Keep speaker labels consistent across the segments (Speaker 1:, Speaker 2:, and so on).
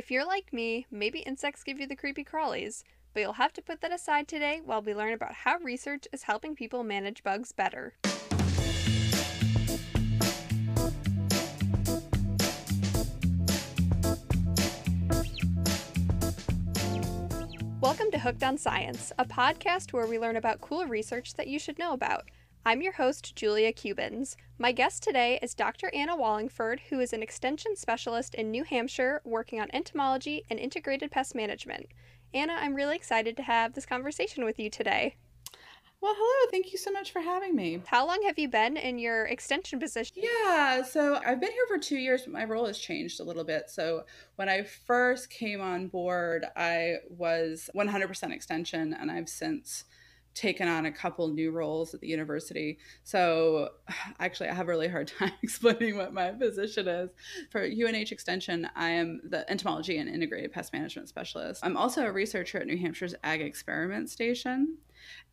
Speaker 1: If you're like me, maybe insects give you the creepy crawlies, but you'll have to put that aside today while we learn about how research is helping people manage bugs better. Welcome to Hooked on Science, a podcast where we learn about cool research that you should know about. I'm your host, Julia Cubans. My guest today is Dr. Anna Wallingford, who is an extension specialist in New Hampshire working on entomology and integrated pest management. Anna, I'm really excited to have this conversation with you today.
Speaker 2: Well, hello. Thank you so much for having me.
Speaker 1: How long have you been in your extension position?
Speaker 2: Yeah, so I've been here for two years, but my role has changed a little bit. So when I first came on board, I was 100% extension, and I've since taken on a couple new roles at the university. So actually, I have a really hard time explaining what my position is. For UNH Extension, I am the entomology and integrated pest management specialist. I'm also a researcher at New Hampshire's Ag Experiment Station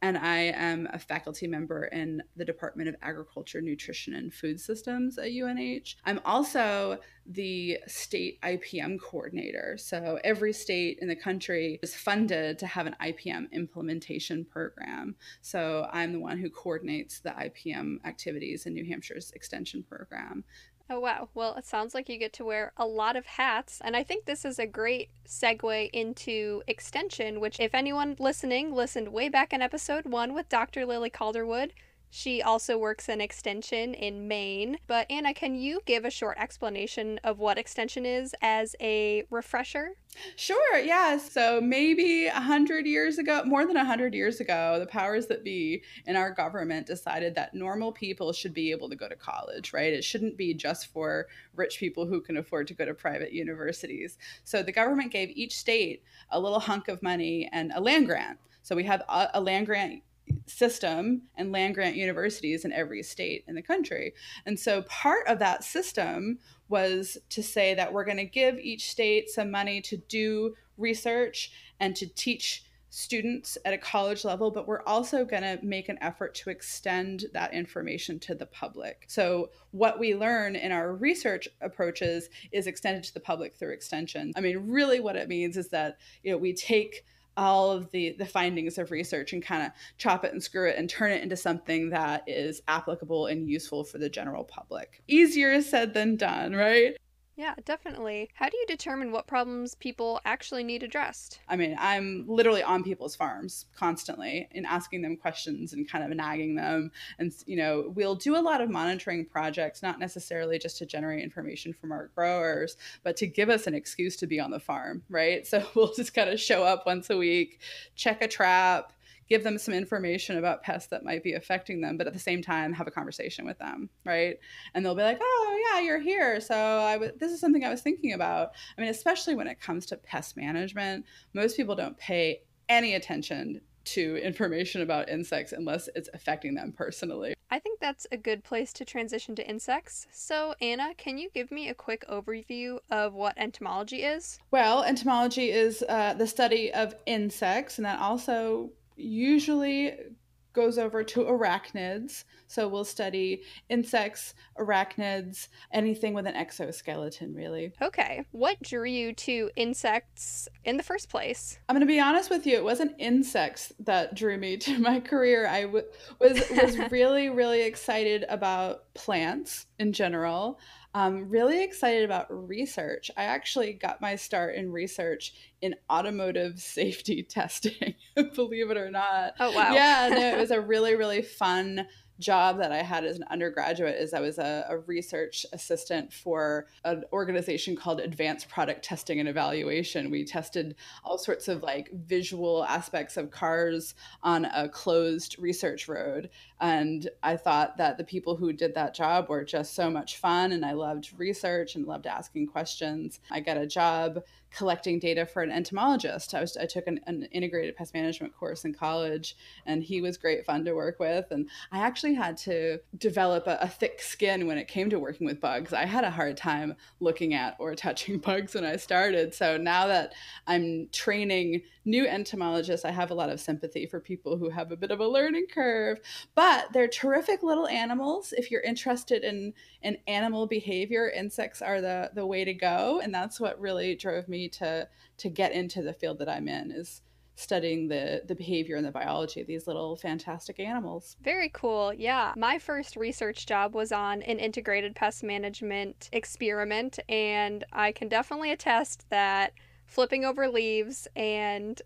Speaker 2: and I am a faculty member in the Department of Agriculture, Nutrition, and Food Systems at UNH. I'm also the state IPM coordinator. So every state in the country is funded to have an IPM implementation program. So I'm the one who coordinates the IPM activities in New Hampshire's extension program.
Speaker 1: Oh, wow. Well, it sounds like you get to wear a lot of hats. And I think this is a great segue into extension, which, if anyone listening listened way back in episode one with Dr. Lily Calderwood, she also works in Extension in Maine. But Anna, can you give a short explanation of what Extension is as a refresher?
Speaker 2: Sure, yeah. So maybe a hundred years ago, more than a hundred years ago, the powers that be in our government decided that normal people should be able to go to college, right? It shouldn't be just for rich people who can afford to go to private universities. So the government gave each state a little hunk of money and a land grant. So we have a land grant system and land grant universities in every state in the country. And so part of that system was to say that we're going to give each state some money to do research and to teach students at a college level, but we're also going to make an effort to extend that information to the public. So, what we learn in our research approaches is extended to the public through extension. I mean, really, what it means is that you know we take all of the the findings of research and kind of chop it and screw it and turn it into something that is applicable and useful for the general public. Easier said than done, right?
Speaker 1: Yeah, definitely. How do you determine what problems people actually need addressed?
Speaker 2: I mean, I'm literally on people's farms constantly and asking them questions and kind of nagging them. And, you know, we'll do a lot of monitoring projects, not necessarily just to generate information from our growers, but to give us an excuse to be on the farm, right? So we'll just kind of show up once a week, check a trap, give them some information about pests that might be affecting them, but at the same time have a conversation with them, right? And they'll be like, "Oh, yeah, you're here. So I w- this is something I was thinking about." I mean, especially when it comes to pest management, most people don't pay any attention to information about insects unless it's affecting them personally.
Speaker 1: I think that's a good place to transition to insects. So, Anna, can you give me a quick overview of what entomology is?
Speaker 2: Well, entomology is uh, the study of insects, and that also usually goes over to arachnids. So we'll study insects, arachnids, anything with an exoskeleton, really.
Speaker 1: Okay. What drew you to insects in the first place?
Speaker 2: I'm going to be honest with you. It wasn't insects that drew me to my career. I w- was was really really excited about plants in general. I'm really excited about research. I actually got my start in research in automotive safety testing, believe it or not.
Speaker 1: Oh, wow.
Speaker 2: Yeah, no, it was a really, really fun job that I had as an undergraduate is I was a, a, research assistant for an organization called Advanced Product Testing and Evaluation. We tested all sorts of like visual aspects of cars on a closed research road. And I thought that the people who did that job were just so much fun and I loved research and loved asking questions. I got a job collecting data for an entomologist. I was I took an, an, integrated pest management course in college, and he was great fun to work with. And I actually had to develop a, a, thick skin when it came to working with bugs. I had a hard time looking at or touching bugs when I started. So now that I'm training new entomologists, I have a lot of sympathy for people who have a bit of a learning curve. But they're terrific little animals. If you're interested in in animal behavior, insects are the the way to go, and that's what really drove me to to get into the field that I'm in is studying the the behavior and the biology of these little fantastic animals.
Speaker 1: Very cool. Yeah. My first research job was on an integrated pest management experiment and I can definitely attest that flipping over leaves and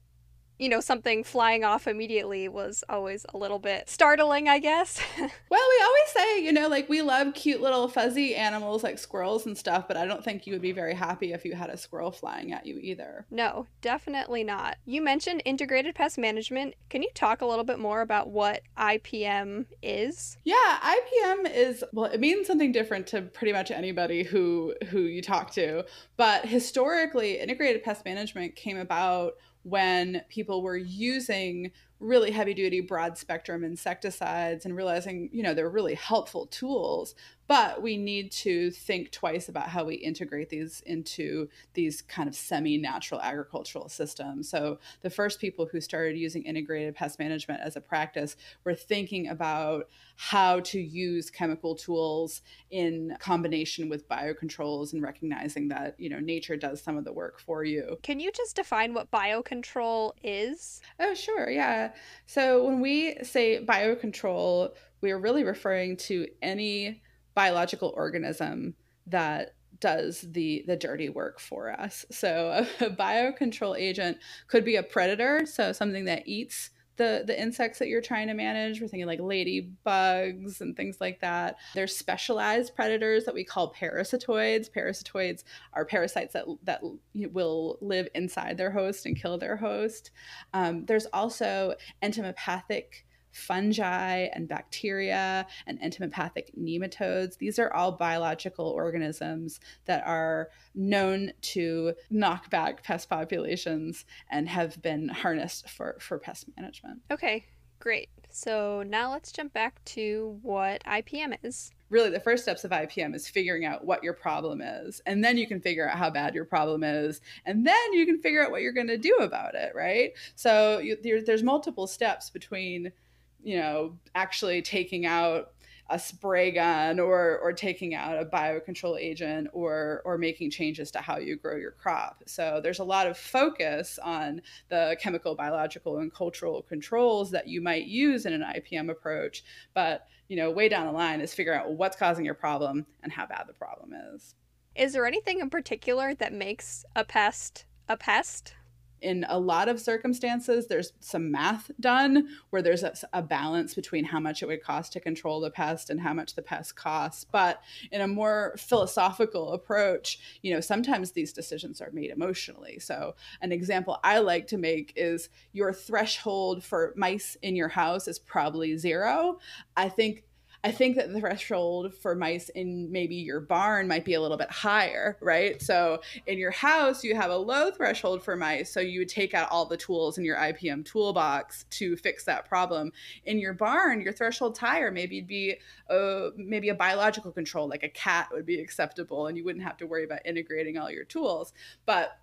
Speaker 1: you know, something flying off immediately was always a little bit startling, I guess.
Speaker 2: well, we always say, you know, like we love cute little fuzzy animals like squirrels and stuff, but I don't think you would be very happy if you had a squirrel flying at you either.
Speaker 1: No, definitely not. You mentioned integrated pest management. Can you talk a little bit more about what IPM is?
Speaker 2: Yeah, IPM is well, it means something different to pretty much anybody who who you talk to, but historically integrated pest management came about when people were using really heavy duty broad spectrum insecticides and realizing you know they're really helpful tools but we need to think twice about how we integrate these into these kind of semi-natural agricultural systems. So the first people who started using integrated pest management as a practice were thinking about how to use chemical tools in combination with biocontrols and recognizing that you know nature does some of the work for you.
Speaker 1: Can you just define what biocontrol is?
Speaker 2: Oh sure yeah so when we say biocontrol, we are really referring to any biological organism that does the the dirty work for us. So a, a biocontrol agent could be a predator, so something that eats the the insects that you're trying to manage. We're thinking like ladybugs and things like that. There's specialized predators that we call parasitoids. Parasitoids are parasites that that will live inside their host and kill their host. Um, there's also entomopathic fungi and bacteria and entomopathic nematodes. These are all biological organisms that are known to knock back pest populations and have been harnessed for, for pest management.
Speaker 1: Okay, great. So now let's jump back to what IPM is
Speaker 2: really the first steps of IPM is figuring out what your problem is. And then you can figure out how bad your problem is. And then you can figure out what you're going to do about it, right? So you, there, there's multiple steps between you know, actually taking out a spray gun or or taking out a biocontrol agent or or making changes to how you grow your crop. So there's a lot of focus on the chemical, biological, and cultural controls that you might use in an IPM approach, but you know, way down the line is figure out what's causing your problem and how bad the problem is.
Speaker 1: Is there anything in particular that makes a pest a pest?
Speaker 2: In a lot of circumstances, there's some math done where there's a, a, balance between how much it would cost to control the pest and how much the pest costs. But in a more philosophical approach, you know, sometimes these decisions are made emotionally. So, an example I like to make is your threshold for mice in your house is probably zero. I think I think that the threshold for mice in maybe your barn might be a little bit higher, right? So in your house, you have a low threshold for mice. So you would take out all the tools in your IPM toolbox to fix that problem. In your barn, your threshold's higher. Maybe it'd be a, maybe a biological control, like a cat would be acceptable, and you wouldn't have to worry about integrating all your tools. But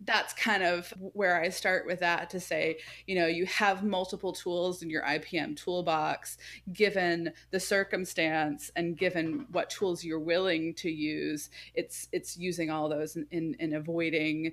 Speaker 2: that's kind of where I start with that to say, you know, you have multiple tools in your IPM toolbox, given the circumstance and given what tools you're willing to use. It's it's using all those in, in, in avoiding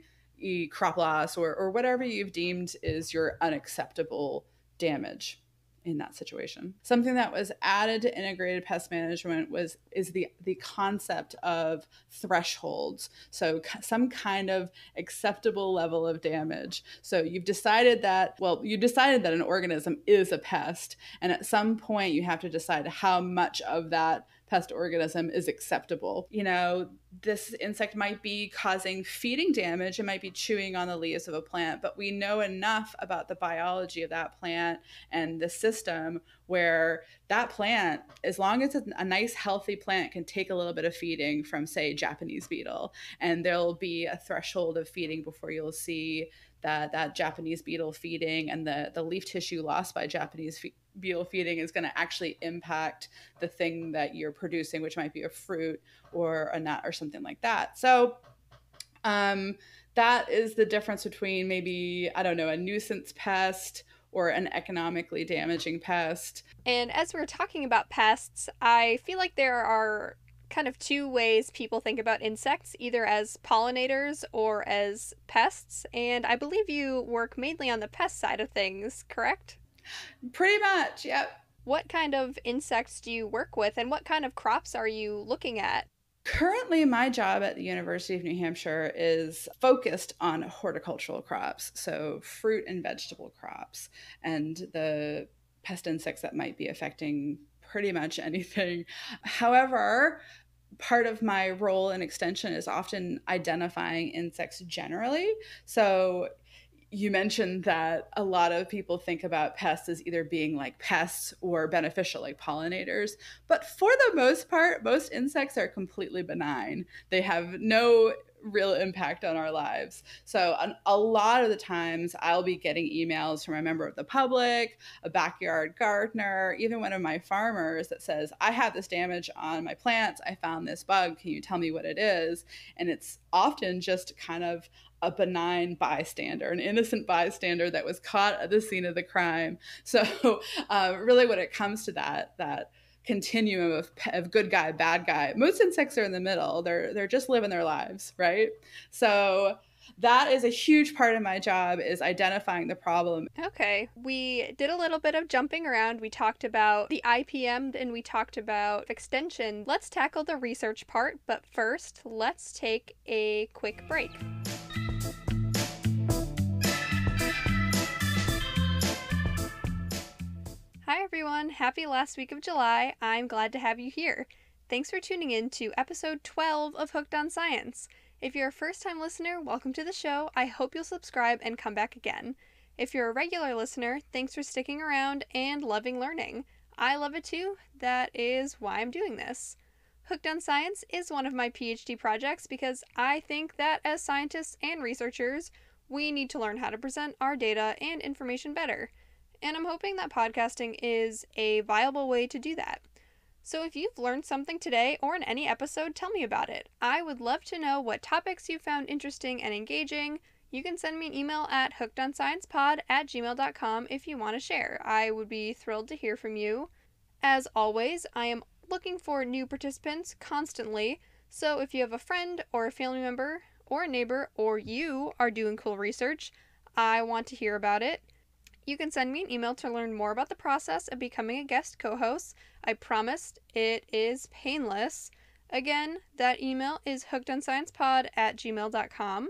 Speaker 2: crop loss or, or whatever you've deemed is your unacceptable damage in that situation. Something that was added to integrated pest management was is the the concept of thresholds. So some kind of acceptable level of damage. So you've decided that well, you decided that an organism is a pest and at some point you have to decide how much of that pest organism is acceptable. You know, this insect might be causing feeding damage, it might be chewing on the leaves of a plant, but we know enough about the biology of that plant and the system where that plant, as long as a nice, healthy plant, can take a little bit of feeding from, say, Japanese beetle. And there'll be a threshold of feeding before you'll see that that Japanese beetle feeding and the the leaf tissue lost by Japanese fe- beetle feeding is going to actually impact the thing that you're producing, which might be a fruit or a nut or something like that. So, um, that is the difference between maybe I don't know a nuisance pest or an economically damaging pest.
Speaker 1: And as we're talking about pests, I feel like there are kind of two ways people think about insects either as pollinators or as pests. And I believe you work mainly on the pest side of things, correct?
Speaker 2: Pretty much, yep.
Speaker 1: What kind of insects do you work with and what kind of crops are you looking at?
Speaker 2: Currently, my job at the University of New Hampshire is focused on horticultural crops, so fruit and vegetable crops, and the pest insects that might be affecting pretty much anything. However, part of my role in extension is often identifying insects generally. So you mentioned that a lot of people think about pests as either being like pests or beneficial, like pollinators. But for the most part, most insects are completely benign. They have no real impact on our lives. So, a lot of the times, I'll be getting emails from a member of the public, a backyard gardener, even one of my farmers that says, I have this damage on my plants. I found this bug. Can you tell me what it is? And it's often just kind of a benign bystander, an innocent bystander that was caught at the scene of the crime. So, uh, really, when it comes to that, that continuum of, of good guy, bad guy, most insects are in the middle. They're they're just living their lives, right? So that is a huge part of my job is identifying the problem.
Speaker 1: Okay. We did a little bit of jumping around. We talked about the IPM and we talked about extension. Let's tackle the research part, but first, let's take a quick break. Happy last week of July. I'm glad to have you here. Thanks for tuning in to episode 12 of Hooked on Science. If you're a first time listener, welcome to the show. I hope you'll subscribe and come back again. If you're a regular listener, thanks for sticking around and loving learning. I love it too. That is why I'm doing this. Hooked on Science is one of my PhD projects because I think that as scientists and researchers, we need to learn how to present our data and information better and I'm hoping that podcasting is a viable way to do that. So if you've learned something today or in any episode, tell me about it. I would love to know what topics you found interesting and engaging. You can send me an email at hookedonsciencepod at gmail.com if you want to share. I would be thrilled to hear from you. As always, I am looking for new participants constantly, so if you have a friend or a family member or a neighbor or you are doing cool research, I want to hear about it. You can send me an email to learn more about the process of becoming a guest co host. I promised it is painless. Again, that email is hookedonsciencepod at gmail.com.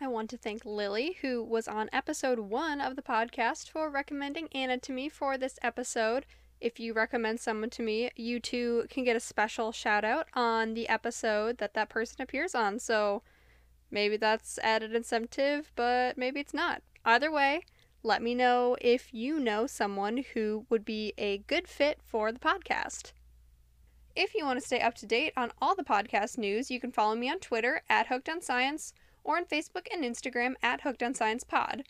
Speaker 1: I want to thank Lily, who was on episode one of the podcast, for recommending Anna to me for this episode. If you recommend someone to me, you too can get a special shout out on the episode that that person appears on. So maybe that's added incentive, but maybe it's not. Either way, let me know if you know someone who would be a good fit for the podcast. If you want to stay up to date on all the podcast news, you can follow me on Twitter at Hooked on Science or on Facebook and Instagram at Hooked on Science Pod.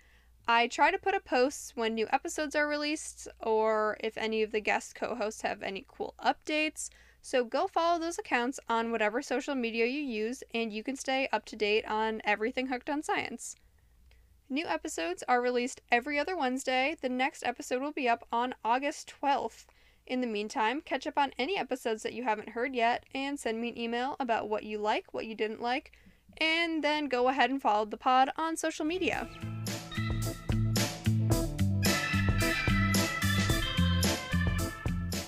Speaker 1: I try to put up posts when new episodes are released or if any of the guest co hosts have any cool updates. So go follow those accounts on whatever social media you use and you can stay up to date on everything Hooked on Science. New episodes are released every other Wednesday. The next episode will be up on August 12th. In the meantime, catch up on any episodes that you haven't heard yet and send me an email about what you like, what you didn't like, and then go ahead and follow the pod on social media.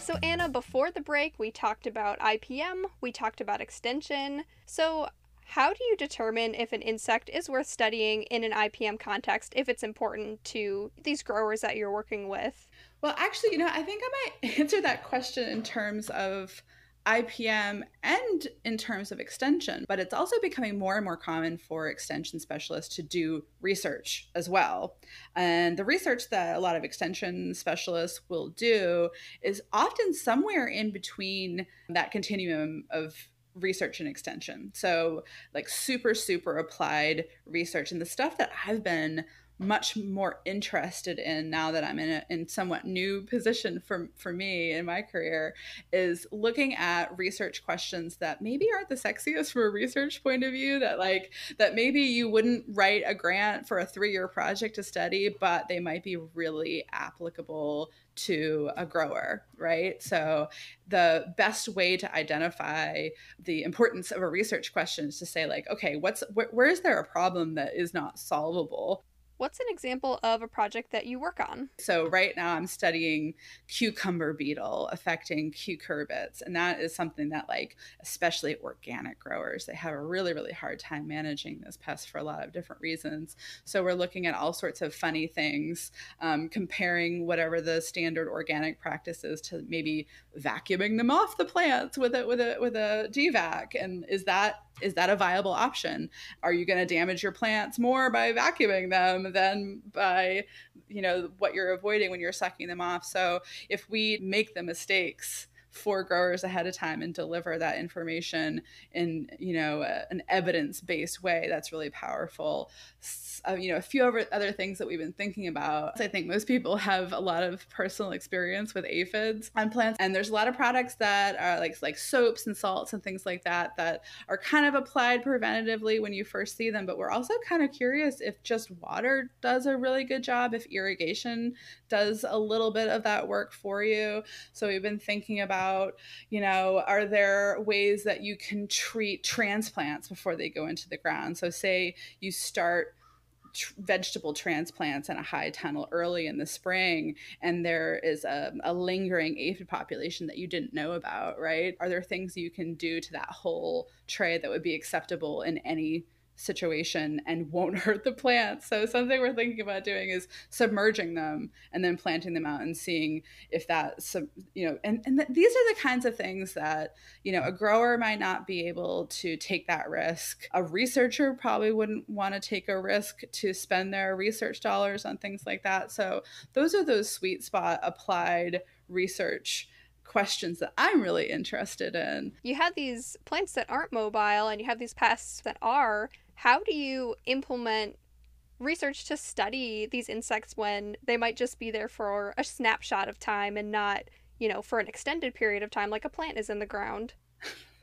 Speaker 1: So, Anna, before the break, we talked about IPM, we talked about extension. So, how do you determine if an insect is worth studying in an IPM context if it's important to these growers that you're working with?
Speaker 2: Well, actually, you know, I think I might answer that question in terms of IPM and in terms of extension, but it's also becoming more and more common for extension specialists to do research as well. And the research that a lot of extension specialists will do is often somewhere in between that continuum of research and extension. So, like super, super applied research. And the stuff that I've been much more interested in now that I'm in a in somewhat new position for for me in my career is looking at research questions that maybe aren't the sexiest from a research point of view that like that maybe you wouldn't write a grant for a 3-year project to study but they might be really applicable to a grower, right? So, the best way to identify the importance of a research question is to say, like, okay, what's wh- where is there a problem that is not solvable?
Speaker 1: What's an example of a project that you work on?
Speaker 2: So, right now I'm studying cucumber beetle affecting cucurbits. And that is something that, like, especially organic growers, they have a really, really hard time managing this pest for a lot of different reasons. So, we're looking at all sorts of funny things, um, comparing whatever the standard organic practice is to maybe vacuuming them off the plants with a with a with a GVAC. And is that is that a viable option? Are you going to damage your plants more by vacuuming them than by, you know, what you're avoiding when you're sucking them off? So if we make the mistakes for growers ahead of time and deliver that information in you know an evidence-based way that's really powerful. Uh, you know a few other, other things that we've been thinking about i think most people have a lot of personal experience with aphids on plants and there's a lot of products that are like like soaps and salts and things like that that are kind of applied preventatively when you first see them but we're also kind of curious if just water does a really good job if irrigation does a little bit of that work for you. So we've been thinking about about, you know, are there ways that you can treat transplants before they go into the ground? So, say you start vegetable transplants in a high tunnel early in the spring and there is a, a, lingering aphid population that you didn't know about right are there things you can do to that whole tray that would be acceptable in any situation and won't hurt the plants. So something we're thinking about doing is submerging them and then planting them out and seeing if that, you know, and, and th- these are the kinds of things that, you know, a grower might not be able to take that risk. A researcher probably wouldn't want to take a risk to spend their research dollars on things like that. So those are those sweet spot applied research questions that I'm really interested in.
Speaker 1: You have these plants that aren't mobile and you have these pests that are how do you implement research to study these insects when they might just be there for a snapshot of time and not, you know, for an extended period of time like a plant is in the ground?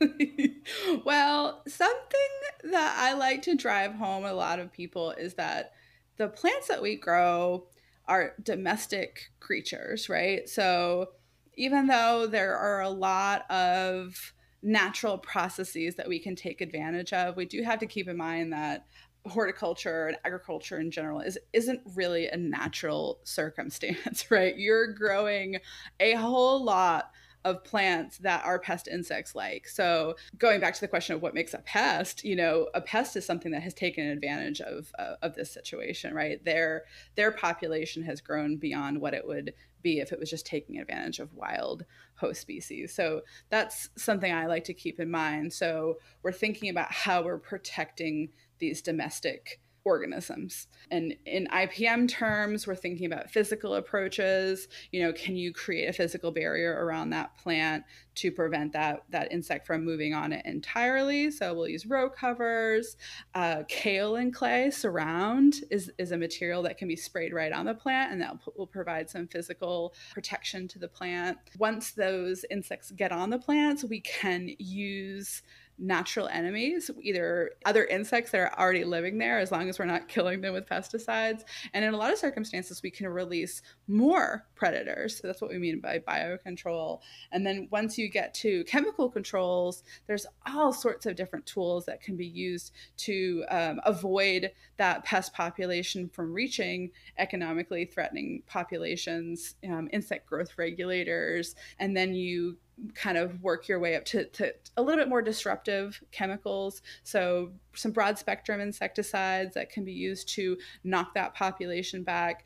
Speaker 2: well, something that I like to drive home a lot of people is that the plants that we grow are domestic creatures, right? So even though there are a lot of natural processes that we can take advantage of. We do have to keep in mind that horticulture and agriculture in general is isn't really a natural circumstance, right? You're growing a whole lot of plants that are pest insects like. So, going back to the question of what makes a pest, you know, a pest is something that has taken advantage of uh, of this situation, right? Their their population has grown beyond what it would be if it was just taking advantage of wild host species. So that's something I like to keep in mind. So we're thinking about how we're protecting these domestic organisms. And in IPM terms, we're thinking about physical approaches. You know, can you create a physical barrier around that plant to prevent that that insect from moving on it entirely? So we'll use row covers. Uh, kaolin clay surround is is a material that can be sprayed right on the plant, and that will provide some physical protection to the plant. Once those insects get on the plants, we can use natural enemies, either other insects that are already living there, as long as we're not killing them with pesticides. And in a lot of circumstances, we can release more predators. So that's what we mean by biocontrol. And then once you get to chemical controls, there's all sorts of different tools that can be used to um, avoid that pest population from reaching economically threatening populations, um, insect growth regulators, and then you kind of work your way up to, to a little bit more disruptive chemicals. So, some broad spectrum insecticides that can be used to knock that population back.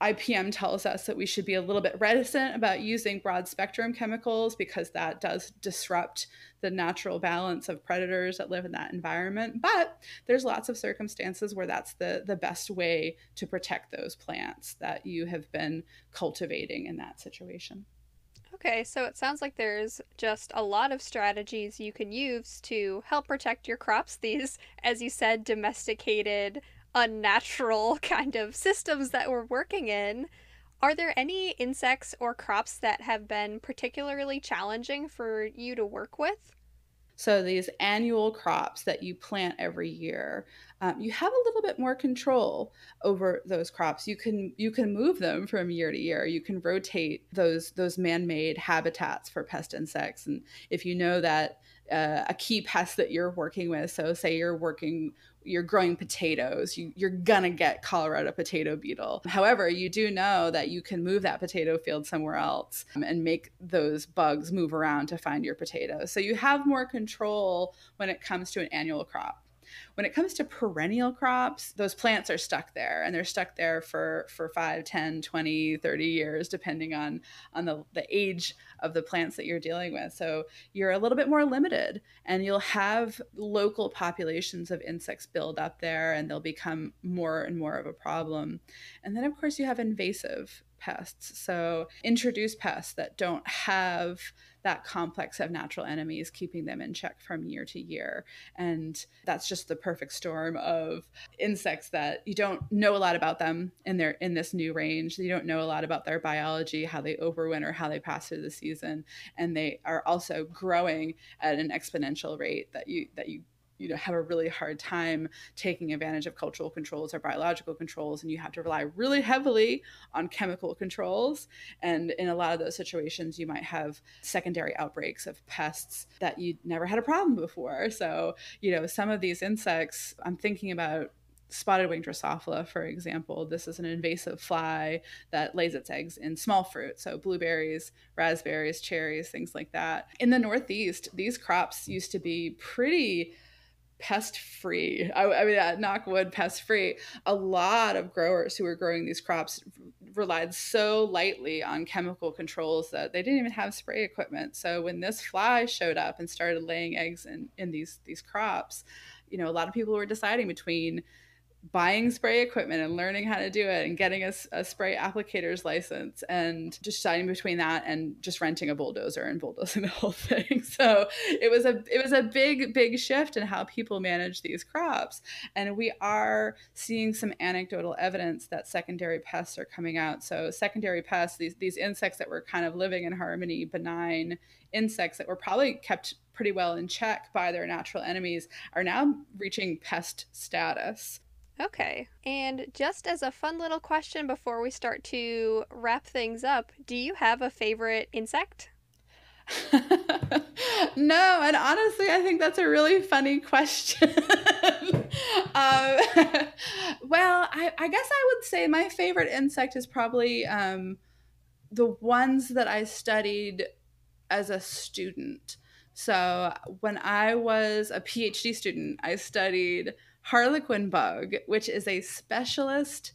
Speaker 2: IPM tells us that we should be a little bit reticent about using broad spectrum chemicals because that does disrupt the natural balance of predators that live in that environment. But there's lots of circumstances where that's the, the best way to protect those plants that you have been cultivating in that situation.
Speaker 1: Okay, so it sounds like there's just a lot of strategies you can use to help protect your crops. These, as you said, domesticated unnatural kind of systems that we're working in. Are there any insects or crops that have been particularly challenging for you to work with?
Speaker 2: So, these annual crops that you plant every year, um, you have a little bit more control over those crops. You can you can move them from year to year. You can rotate those those man-made habitats for pest insects, and if you know that uh, a key pest that you're working with. So, say you're working, you're growing potatoes, you, you're gonna get Colorado potato beetle. However, you do know that you can move that potato field somewhere else um, and make those bugs move around to find your potatoes. So, you have more control when it comes to an annual crop. When it comes to perennial crops, those plants are stuck there and they're stuck there for, for 5, 10, 20, 30 years, depending on, on the, the age of the plants that you're dealing with. So you're a little bit more limited and you'll have local populations of insects build up there and they'll become more and more of a problem. And then, of course, you have invasive pests. So introduce pests that don't have that complex of natural enemies keeping them in check from year to year. And that's just the perfect storm of insects that you don't know a lot about them in their in this new range. You don't know a lot about their biology how they overwinter how they pass through the season. And they are also growing at an exponential rate that you that you you know have a really hard time taking advantage of cultural controls or biological controls and you have to rely really heavily on chemical controls. And in a lot of those situations you might have secondary outbreaks of pests that you never had a problem before. So you know some of these insects i'm thinking about spotted winged drosophila for example. This is an invasive fly that lays its eggs in small fruit so blueberries raspberries cherries things like that. In the northeast these crops used to be pretty pest free. I, I, mean, uh, knock wood, pest free. A lot of growers who were growing these crops relied so lightly on chemical controls that they didn't even have spray equipment. So when this fly showed up and started laying eggs in, in these these crops, you know, a lot of people were deciding between buying spray equipment and learning how to do it and getting a, a, spray applicator's license and just deciding between that and just renting a bulldozer and bulldozing the whole thing. So it was a it was a big big shift in how people manage these crops. And we are seeing some anecdotal evidence that secondary pests are coming out. So secondary pests these these insects that were kind of living in harmony benign insects that were probably kept pretty well in check by their natural enemies are now reaching pest status
Speaker 1: Okay. And just as a fun little question before we start to wrap things up, do you have a favorite insect?
Speaker 2: no, and honestly, I think that's a really funny question. um, well, I, I, guess I would say my favorite insect is probably um, the ones that I studied as a student. So when I was a PhD student, I studied harlequin bug, which is a specialist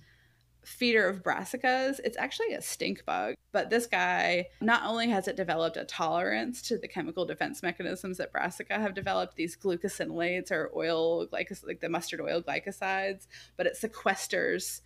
Speaker 2: feeder of brassicas. It's actually a stink bug, but this guy not only has it developed a tolerance to the chemical defense mechanisms that brassica have developed, these glucosinolates or oil glycos like the mustard oil glycosides, but it sequesters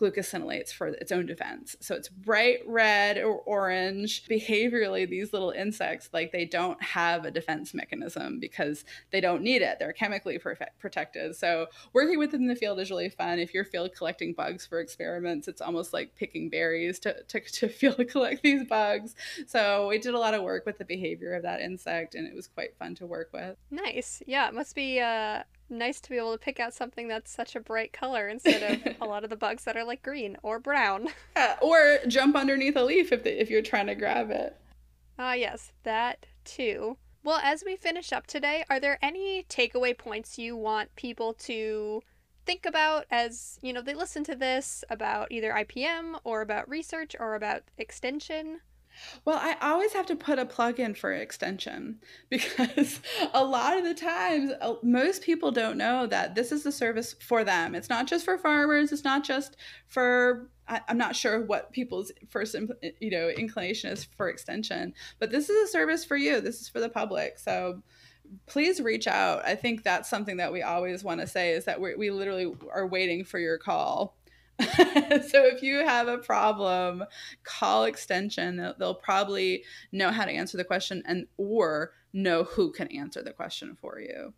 Speaker 2: glucosinolates for its own defense. So it's bright red or orange. Behaviorally, these little insects, like they don't have a defense mechanism because they don't need it. They're chemically perfect, protected. So working with them in the field is really fun. If you're field collecting bugs for experiments, it's almost like picking berries to, to, to field collect these bugs. So we did a lot of work with the behavior of that insect and it was quite fun to work with.
Speaker 1: Nice. Yeah, it must be uh nice to be able to pick out something that's such a bright color instead of a lot of the bugs that are like green or brown.
Speaker 2: Yeah, or jump underneath a leaf if, the, if you're trying to grab it.
Speaker 1: Ah, uh, yes, that too. Well, as we finish up today, are there any takeaway points you want people to think about as, you know, they listen to this about either IPM or about research or about extension?
Speaker 2: Well, I always have to put a plug in for extension because a lot of the times, uh, most people don't know that this is the service for them. It's not just for farmers. It's not just for. I'm not sure what people's first, you know, inclination is for extension, but this is a service for you. This is for the public. So please reach out. I think that's something that we always want to say is that we we literally are waiting for your call so if you have a problem, call extension. They'll, they'll, probably know how to answer the question and or know who can answer the question for you.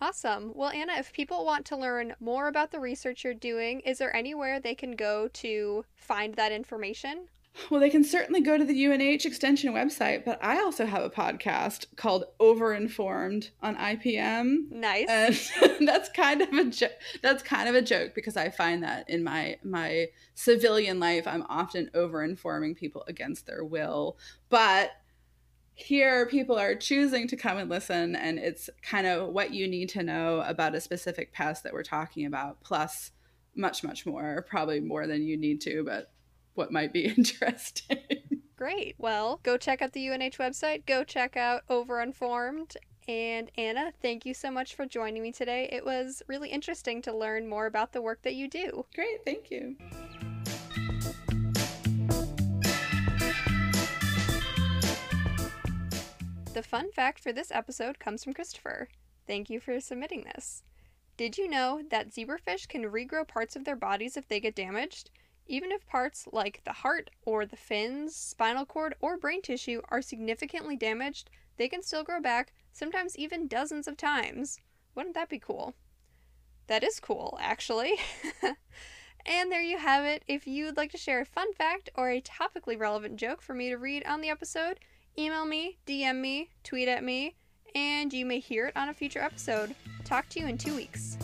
Speaker 1: Awesome. Well, Anna, if people want to learn more about the research you're doing, is there anywhere they can go to find that information?
Speaker 2: Well, they can certainly go to the UNH Extension website, but I also have a podcast called Overinformed on IPM.
Speaker 1: Nice.
Speaker 2: And that's kind of a joke. That's kind of a joke because I find that in my my civilian life, I'm often overinforming people against their will. But here people are choosing to come and listen and it's kind of what you need to know about a specific pest that we're talking about plus much much more probably more than you need to but what might be interesting.
Speaker 1: Great. Well go check out the unh website. Go check out overinformed and anna thank you so much for joining me today. It was really interesting to learn more about the work that you do.
Speaker 2: Great. Thank you.
Speaker 1: The fun fact for this episode comes from Christopher. Thank you for submitting this. Did you know that zebrafish can regrow parts of their bodies if they get damaged? Even if parts like the heart or the fins, spinal cord, or brain tissue are significantly damaged, they can still grow back, sometimes even dozens of times. Wouldn't that be cool? That is cool, actually. and there you have it. If you'd like to share a fun fact or a topically relevant joke for me to read on the episode, email me, DM me, tweet at me, and you may hear it on a future episode. Talk to you in two weeks.